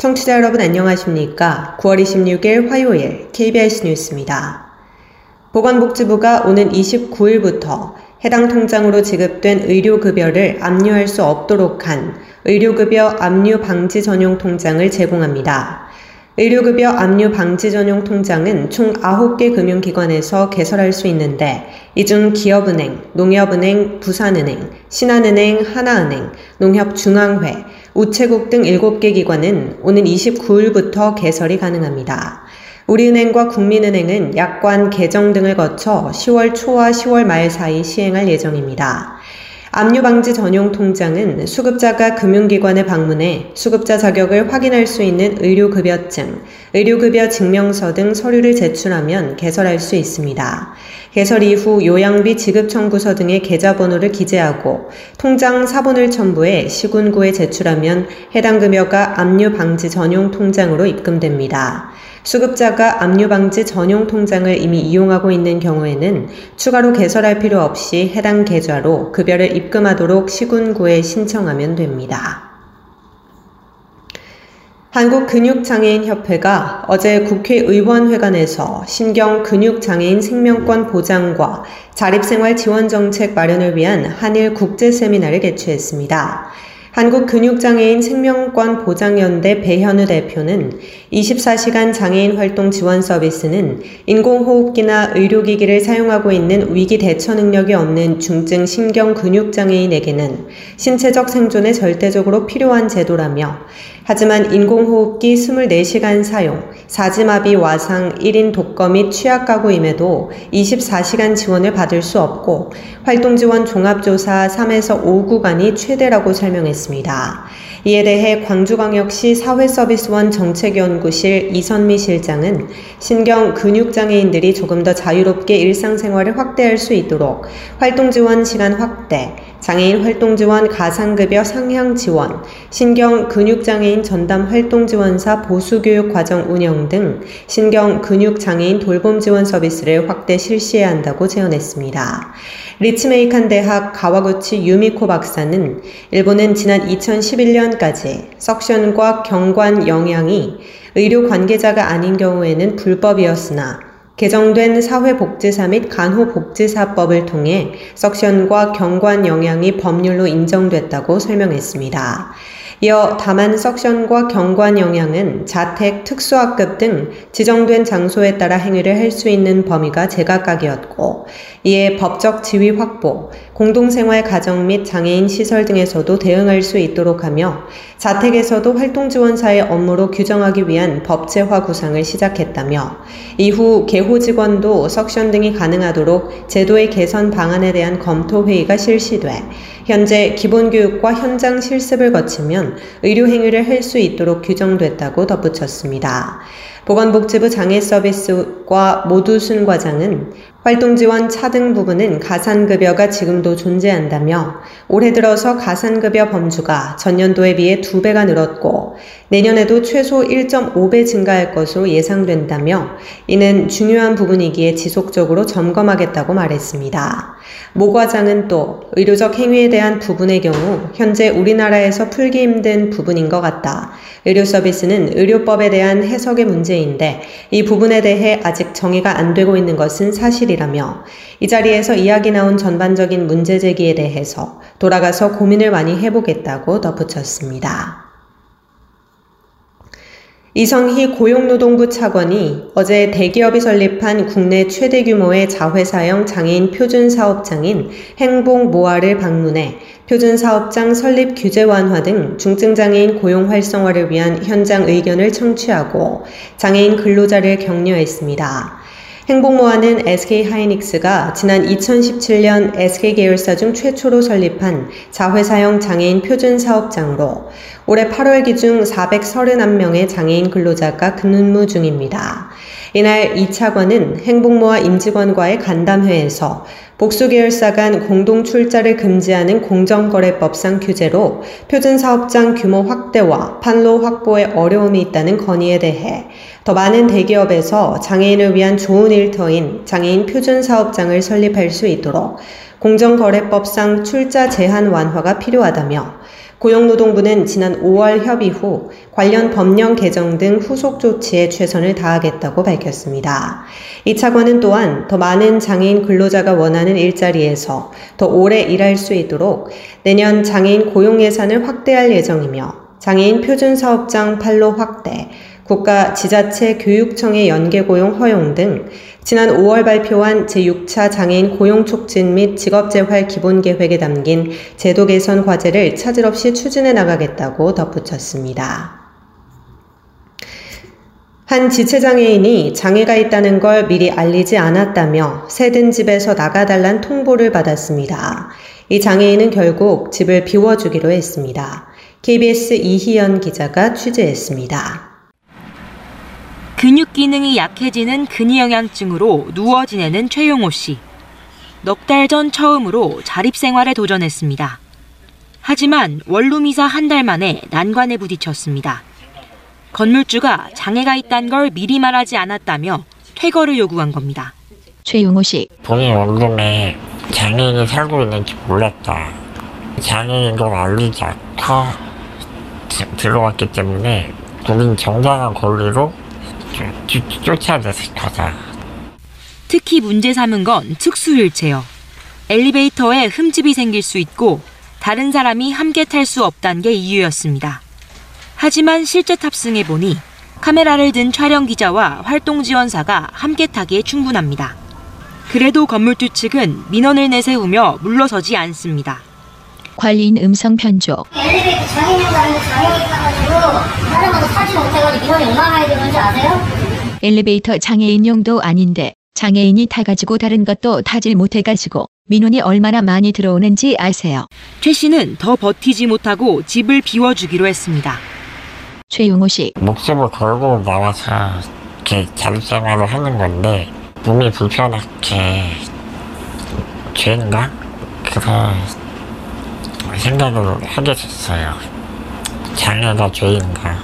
청취자 여러분 안녕하십니까? 9월 26일 화요일 KBS 뉴스입니다. 보건복지부가 오는 29일부터 해당 통장으로 지급된 의료급여를 압류할 수 없도록 한 의료급여 압류 방지 전용 통장을 제공합니다. 의료급여 압류 방지 전용 통장은 총 9개 금융기관에서 개설할 수 있는데 이 중 기업은행, 농협은행, 부산은행, 신한은행, 하나은행, 농협중앙회, 우체국 등 7개 기관은 오는 29일부터 개설이 가능합니다. 우리은행과 국민은행은 약관 개정 등을 거쳐 10월 초와 10월 말 사이 시행할 예정입니다. 압류 방지 전용 통장은 수급자가 금융기관에 방문해 수급자 자격을 확인할 수 있는 의료급여증, 의료급여 증명서 등 서류를 제출하면 개설할 수 있습니다. 개설 이후 요양비 지급 청구서 등의 계좌번호를 기재하고 통장 사본을 첨부해 시군구에 제출하면 해당 급여가 압류 방지 전용 통장으로 입금됩니다. 수급자가 압류 방지 전용 통장을 이미 이용하고 있는 경우에는 추가로 개설할 필요 없이 해당 계좌로 급여를 입금하도록 시군구에 신청하면 됩니다. 한국근육장애인협회가 어제 국회의원회관에서 신경 근육장애인 생명권 보장과 자립생활 지원 정책 마련을 위한 한일 국제 세미나를 개최했습니다. 한국근육장애인 생명권 보장연대 배현우 대표는 24시간 장애인 활동 지원 서비스는 인공호흡기나 의료기기를 사용하고 있는 위기 대처 능력이 없는 중증 신경 근육장애인에게는 신체적 생존에 절대적으로 필요한 제도라며 하지만 인공호흡기 24시간 사용, 사지마비 와상 1인 독거 및 취약가구임에도 24시간 지원을 받을 수 없고 활동지원 종합조사 3에서 5구간이 최대라고 설명했습니다. 있습니다. 이에 대해 광주광역시 사회서비스원 정책연구실 이선미 실장은 신경 근육장애인들이 조금 더 자유롭게 일상생활을 확대할 수 있도록 활동지원 시간 확대, 장애인 활동지원 가상급여 상향 지원, 신경 근육장애인 전담 활동지원사 보수교육 과정 운영 등 신경 근육장애인 돌봄 지원 서비스를 확대 실시해야 한다고 제언했습니다. 리츠메이칸 대학 가와구치 유미코 박사는 일본은 지난 2011년 까지 석션과 경관 영양이 의료 관계자가 아닌 경우에는 불법이었으나 개정된 사회복지사 및 간호복지사법을 통해 석션과 경관 영양이 법률로 인정됐다고 설명했습니다. 이어 다만 석션과 경관 영양은 자택, 특수학급 등 지정된 장소에 따라 행위를 할 수 있는 범위가 제각각이었고 이에 법적 지위 확보, 공동생활 가정 및 장애인 시설 등에서도 대응할 수 있도록 하며 자택에서도 활동지원사의 업무로 규정하기 위한 법제화 구상을 시작했다며 이후 개호 직원도 석션 등이 가능하도록 제도의 개선 방안에 대한 검토 회의가 실시돼 현재 기본교육과 현장 실습을 거치면 의료행위를 할 수 있도록 규정됐다고 덧붙였습니다. 보건복지부 장애서비스과 모두순 과장은 활동지원 차등 부분은 가산급여가 지금도 존재한다며 올해 들어서 가산급여 범주가 전년도에 비해 2배가 늘었고 내년에도 최소 1.5배 증가할 것으로 예상된다며 이는 중요한 부분이기에 지속적으로 점검하겠다고 말했습니다. 모 과장은 또 의료적 행위에 대한 부분의 경우 현재 우리나라에서 풀기 힘든 부분인 것 같다. 의료 서비스는 의료법에 대한 해석의 문제인데 이 부분에 대해 아직 정의가 안 되고 있는 것은 사실이라며 이 자리에서 이야기 나온 전반적인 문제 제기에 대해서 돌아가서 고민을 많이 해보겠다고 덧붙였습니다. 이성희 고용노동부 차관이 어제 대기업이 설립한 국내 최대 규모의 자회사형 장애인 표준 사업장인 행복모아를 방문해 표준 사업장 설립 규제 완화 등 중증장애인 고용 활성화를 위한 현장 의견을 청취하고 장애인 근로자를 격려했습니다. 행복모아는 SK하이닉스가 지난 2017년 SK 계열사 중 최초로 설립한 자회사형 장애인 표준 사업장으로 올해 8월 기준 431명의 장애인 근로자가 근무 중입니다. 이날 이 차관은 행복모와 임직원과의 간담회에서 복수계열사 간 공동 출자를 금지하는 공정거래법상 규제로 표준사업장 규모 확대와 판로 확보에 어려움이 있다는 건의에 대해 더 많은 대기업에서 장애인을 위한 좋은 일터인 장애인 표준사업장을 설립할 수 있도록 공정거래법상 출자 제한 완화가 필요하다며 고용노동부는 지난 5월 협의 후 관련 법령 개정 등 후속 조치에 최선을 다하겠다고 밝혔습니다. 이 차관은 또한 더 많은 장애인 근로자가 원하는 일자리에서 더 오래 일할 수 있도록 내년 장애인 고용 예산을 확대할 예정이며 장애인 표준 사업장 판로 확대, 국가 지자체 교육청의 연계 고용 허용 등 지난 5월 발표한 제6차 장애인 고용 촉진 및 직업재활 기본 계획에 담긴 제도 개선 과제를 차질 없이 추진해 나가겠다고 덧붙였습니다. 한 지체장애인이 장애가 있다는 걸 미리 알리지 않았다며 새든 집에서 나가달란 통보를 받았습니다. 이 장애인은 결국 집을 비워주기로 했습니다. KBS 이희연 기자가 취재했습니다. 근육 기능이 약해지는 근위영양증으로 누워 지내는 최용호 씨. 넉 달 전 처음으로 자립생활에 도전했습니다. 하지만 원룸 이사 한 달 만에 난관에 부딪혔습니다. 건물주가 장애가 있다는 걸 미리 말하지 않았다며 퇴거를 요구한 겁니다. 최용호 씨. 본인 원룸에 장애인이 살고 있는지 몰랐다. 장애인인 걸 알리지 않고 들어왔기 때문에 본인 정당한 권리로 쫓아내서 가자. 특히 문제 삼은 건 특수 휠체어. 엘리베이터에 흠집이 생길 수 있고 다른 사람이 함께 탈 수 없다는 게 이유였습니다. 하지만 실제 탑승해 보니 카메라를 든 촬영 기자와 활동 지원사가 함께 타기에 충분합니다. 그래도 건물주 측은 민원을 내세우며 물러서지 않습니다. 관리인 음성 편조. 엘리베이터 장애인 가는데 장애인 가가지고 다른 것도 타지 못해가지고 민원이 얼마나 들어오는지 아세요? 엘리베이터 장애인용도 아닌데 장애인이 타가지고 다른 것도 타질 못해가지고 민원이 얼마나 많이 들어오는지 아세요? 최 씨는 더 버티지 못하고 집을 비워주기로 했습니다. 최용호 씨. 목숨을 걸고 나와서 이렇게 자립생활을 하는 건데 몸이 불편하게 죄인가? 그런 생각을 하게 됐어요. 장애가 죄인가?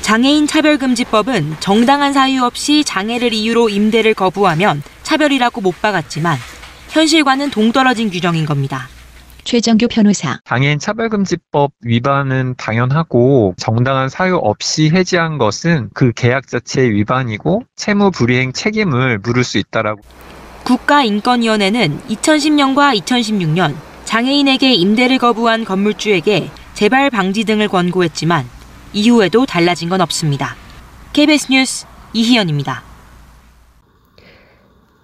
장애인 차별금지법은 정당한 사유 없이 장애를 이유로 임대를 거부하면 차별이라고 못 박았지만 현실과는 동떨어진 규정인 겁니다. 최정규 변호사. 장애인 차별금지법 위반은 당연하고 정당한 사유 없이 해지한 것은 그 계약 자체의 위반이고 채무 불이행 책임을 물을 수 있다라고. 국가인권위원회는 2010년과 2016년 장애인에게 임대를 거부한 건물주에게 재발 방지 등을 권고했지만 이후에도 달라진 건 없습니다. KBS 뉴스 이희연입니다.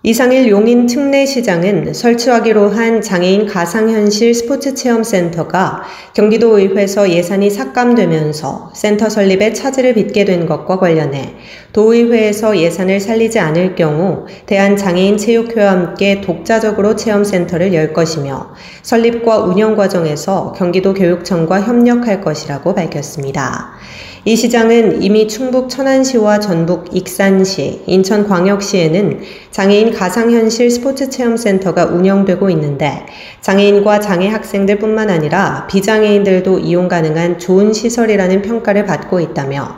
이상일 용인 특례시장은 설치하기로 한 장애인 가상현실 스포츠 체험센터가 경기도의회에서 예산이 삭감되면서 센터 설립에 차질을 빚게 된 것과 관련해 도의회에서 예산을 살리지 않을 경우 대한장애인체육회와 함께 독자적으로 체험센터를 열 것이며 설립과 운영 과정에서 경기도 교육청과 협력할 것이라고 밝혔습니다. 이 시장은 이미 충북 천안시와 전북 익산시, 인천광역시에는 장애인 가상현실 스포츠 체험센터가 운영되고 있는데 장애인과 장애 학생들 뿐만 아니라 비장애인들도 이용 가능한 좋은 시설이라는 평가를 받고 있다며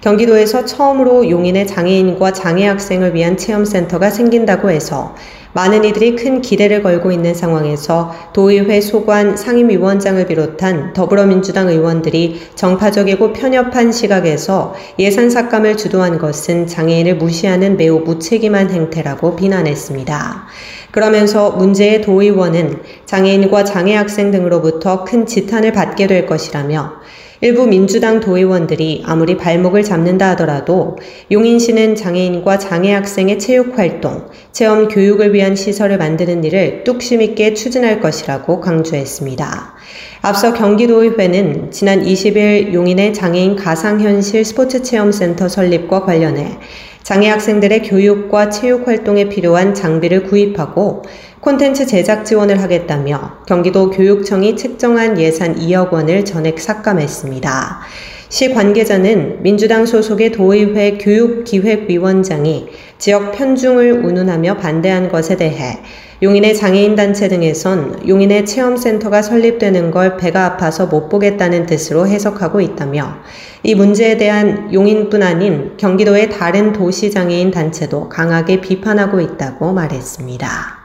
경기도에서 처음으로 용인의 장애인과 장애 학생을 위한 체험센터가 생긴다고 해서 많은 이들이 큰 기대를 걸고 있는 상황에서 도의회 소관 상임위원장을 비롯한 더불어민주당 의원들이 정파적이고 편협한 시각에서 예산 삭감을 주도한 것은 장애인을 무시하는 매우 무책임한 행태라고 비난했습니다. 그러면서 문제의 도의원은 장애인과 장애 학생 등으로부터 큰 지탄을 받게 될 것이라며 일부 민주당 도의원들이 아무리 발목을 잡는다 하더라도 용인시는 장애인과 장애 학생의 체육 활동, 체험 교육을 위한 시설을 만드는 일을 뚝심 있게 추진할 것이라고 강조했습니다. 앞서 경기도의회는 지난 20일 용인의 장애인 가상현실 스포츠 체험센터 설립과 관련해 장애 학생들의 교육과 체육 활동에 필요한 장비를 구입하고 콘텐츠 제작 지원을 하겠다며 경기도 교육청이 책정한 예산 2억 원을 전액 삭감했습니다. 시 관계자는 민주당 소속의 도의회 교육기획위원장이 지역 편중을 운운하며 반대한 것에 대해 용인의 장애인단체 등에선 용인의 체험센터가 설립되는 걸 배가 아파서 못 보겠다는 뜻으로 해석하고 있다며 이 문제에 대한 용인뿐 아닌 경기도의 다른 도시장애인 단체도 강하게 비판하고 있다고 말했습니다.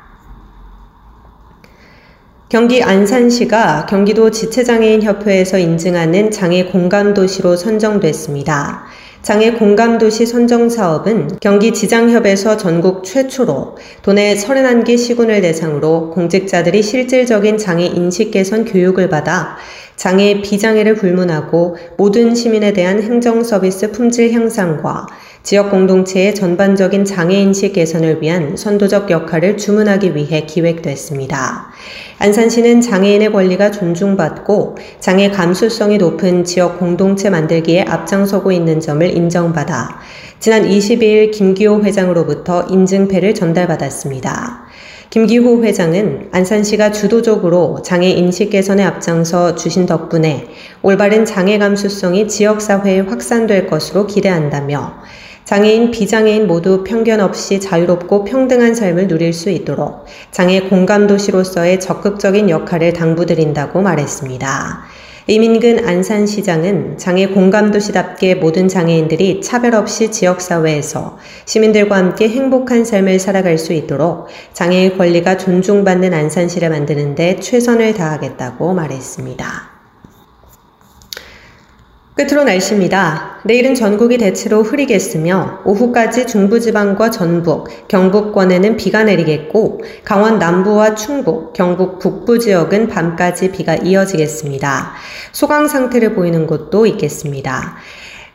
경기 안산시가 경기도 지체장애인협회에서 인증하는 장애 공감도시로 선정됐습니다. 장애 공감도시 선정 사업은 경기 지장협에서 전국 최초로 도내 31개 시군을 대상으로 공직자들이 실질적인 장애 인식 개선 교육을 받아 장애 비장애를 불문하고 모든 시민에 대한 행정 서비스 품질 향상과 지역 공동체의 전반적인 장애인식 개선을 위한 선도적 역할을 주문하기 위해 기획됐습니다. 안산시는 장애인의 권리가 존중받고 장애 감수성이 높은 지역 공동체 만들기에 앞장서고 있는 점을 인정받아 지난 22일 김기호 회장으로부터 인증패를 전달받았습니다. 김기호 회장은 안산시가 주도적으로 장애 인식 개선에 앞장서 주신 덕분에 올바른 장애 감수성이 지역사회에 확산될 것으로 기대한다며 장애인, 비장애인 모두 편견 없이 자유롭고 평등한 삶을 누릴 수 있도록 장애 공감도시로서의 적극적인 역할을 당부드린다고 말했습니다. 이민근 안산시장은 장애 공감도시답게 모든 장애인들이 차별 없이 지역사회에서 시민들과 함께 행복한 삶을 살아갈 수 있도록 장애의 권리가 존중받는 안산시를 만드는데 최선을 다하겠다고 말했습니다. 끝으로 날씨입니다. 내일은 전국이 대체로 흐리겠으며 오후까지 중부지방과 전북, 경북권에는 비가 내리겠고 강원 남부와 충북, 경북 북부 지역은 밤까지 비가 이어지겠습니다. 소강 상태를 보이는 곳도 있겠습니다.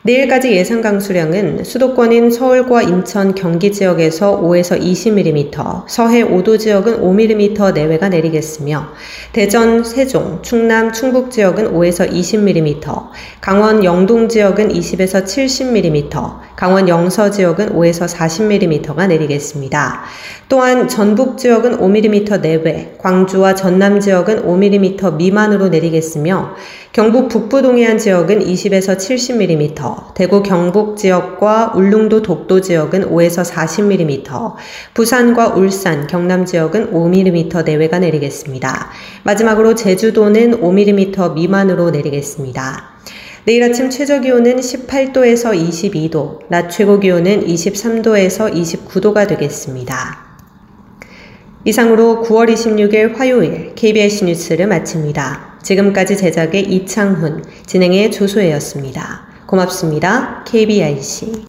내일까지 예상 강수량은 수도권인 서울과 인천, 경기 지역에서 5에서 20mm, 서해 5도 지역은 5mm 내외가 내리겠으며 대전, 세종, 충남, 충북 지역은 5에서 20mm, 강원 영동 지역은 20에서 70mm, 강원 영서 지역은 5에서 40mm가 내리겠습니다. 또한 전북 지역은 5mm 내외, 광주와 전남 지역은 5mm 미만으로 내리겠으며 경북 북부 동해안 지역은 20에서 70mm, 대구 경북 지역과 울릉도 독도 지역은 5에서 40mm, 부산과 울산, 경남 지역은 5mm 내외가 내리겠습니다. 마지막으로 제주도는 5mm 미만으로 내리겠습니다. 내일 아침 최저 기온은 18도에서 22도, 낮 최고 기온은 23도에서 29도가 되겠습니다. 이상으로 9월 26일 화요일 KBS 뉴스를 마칩니다. 지금까지 제작의 이창훈, 진행의 조소혜였습니다. 고맙습니다. KBIC.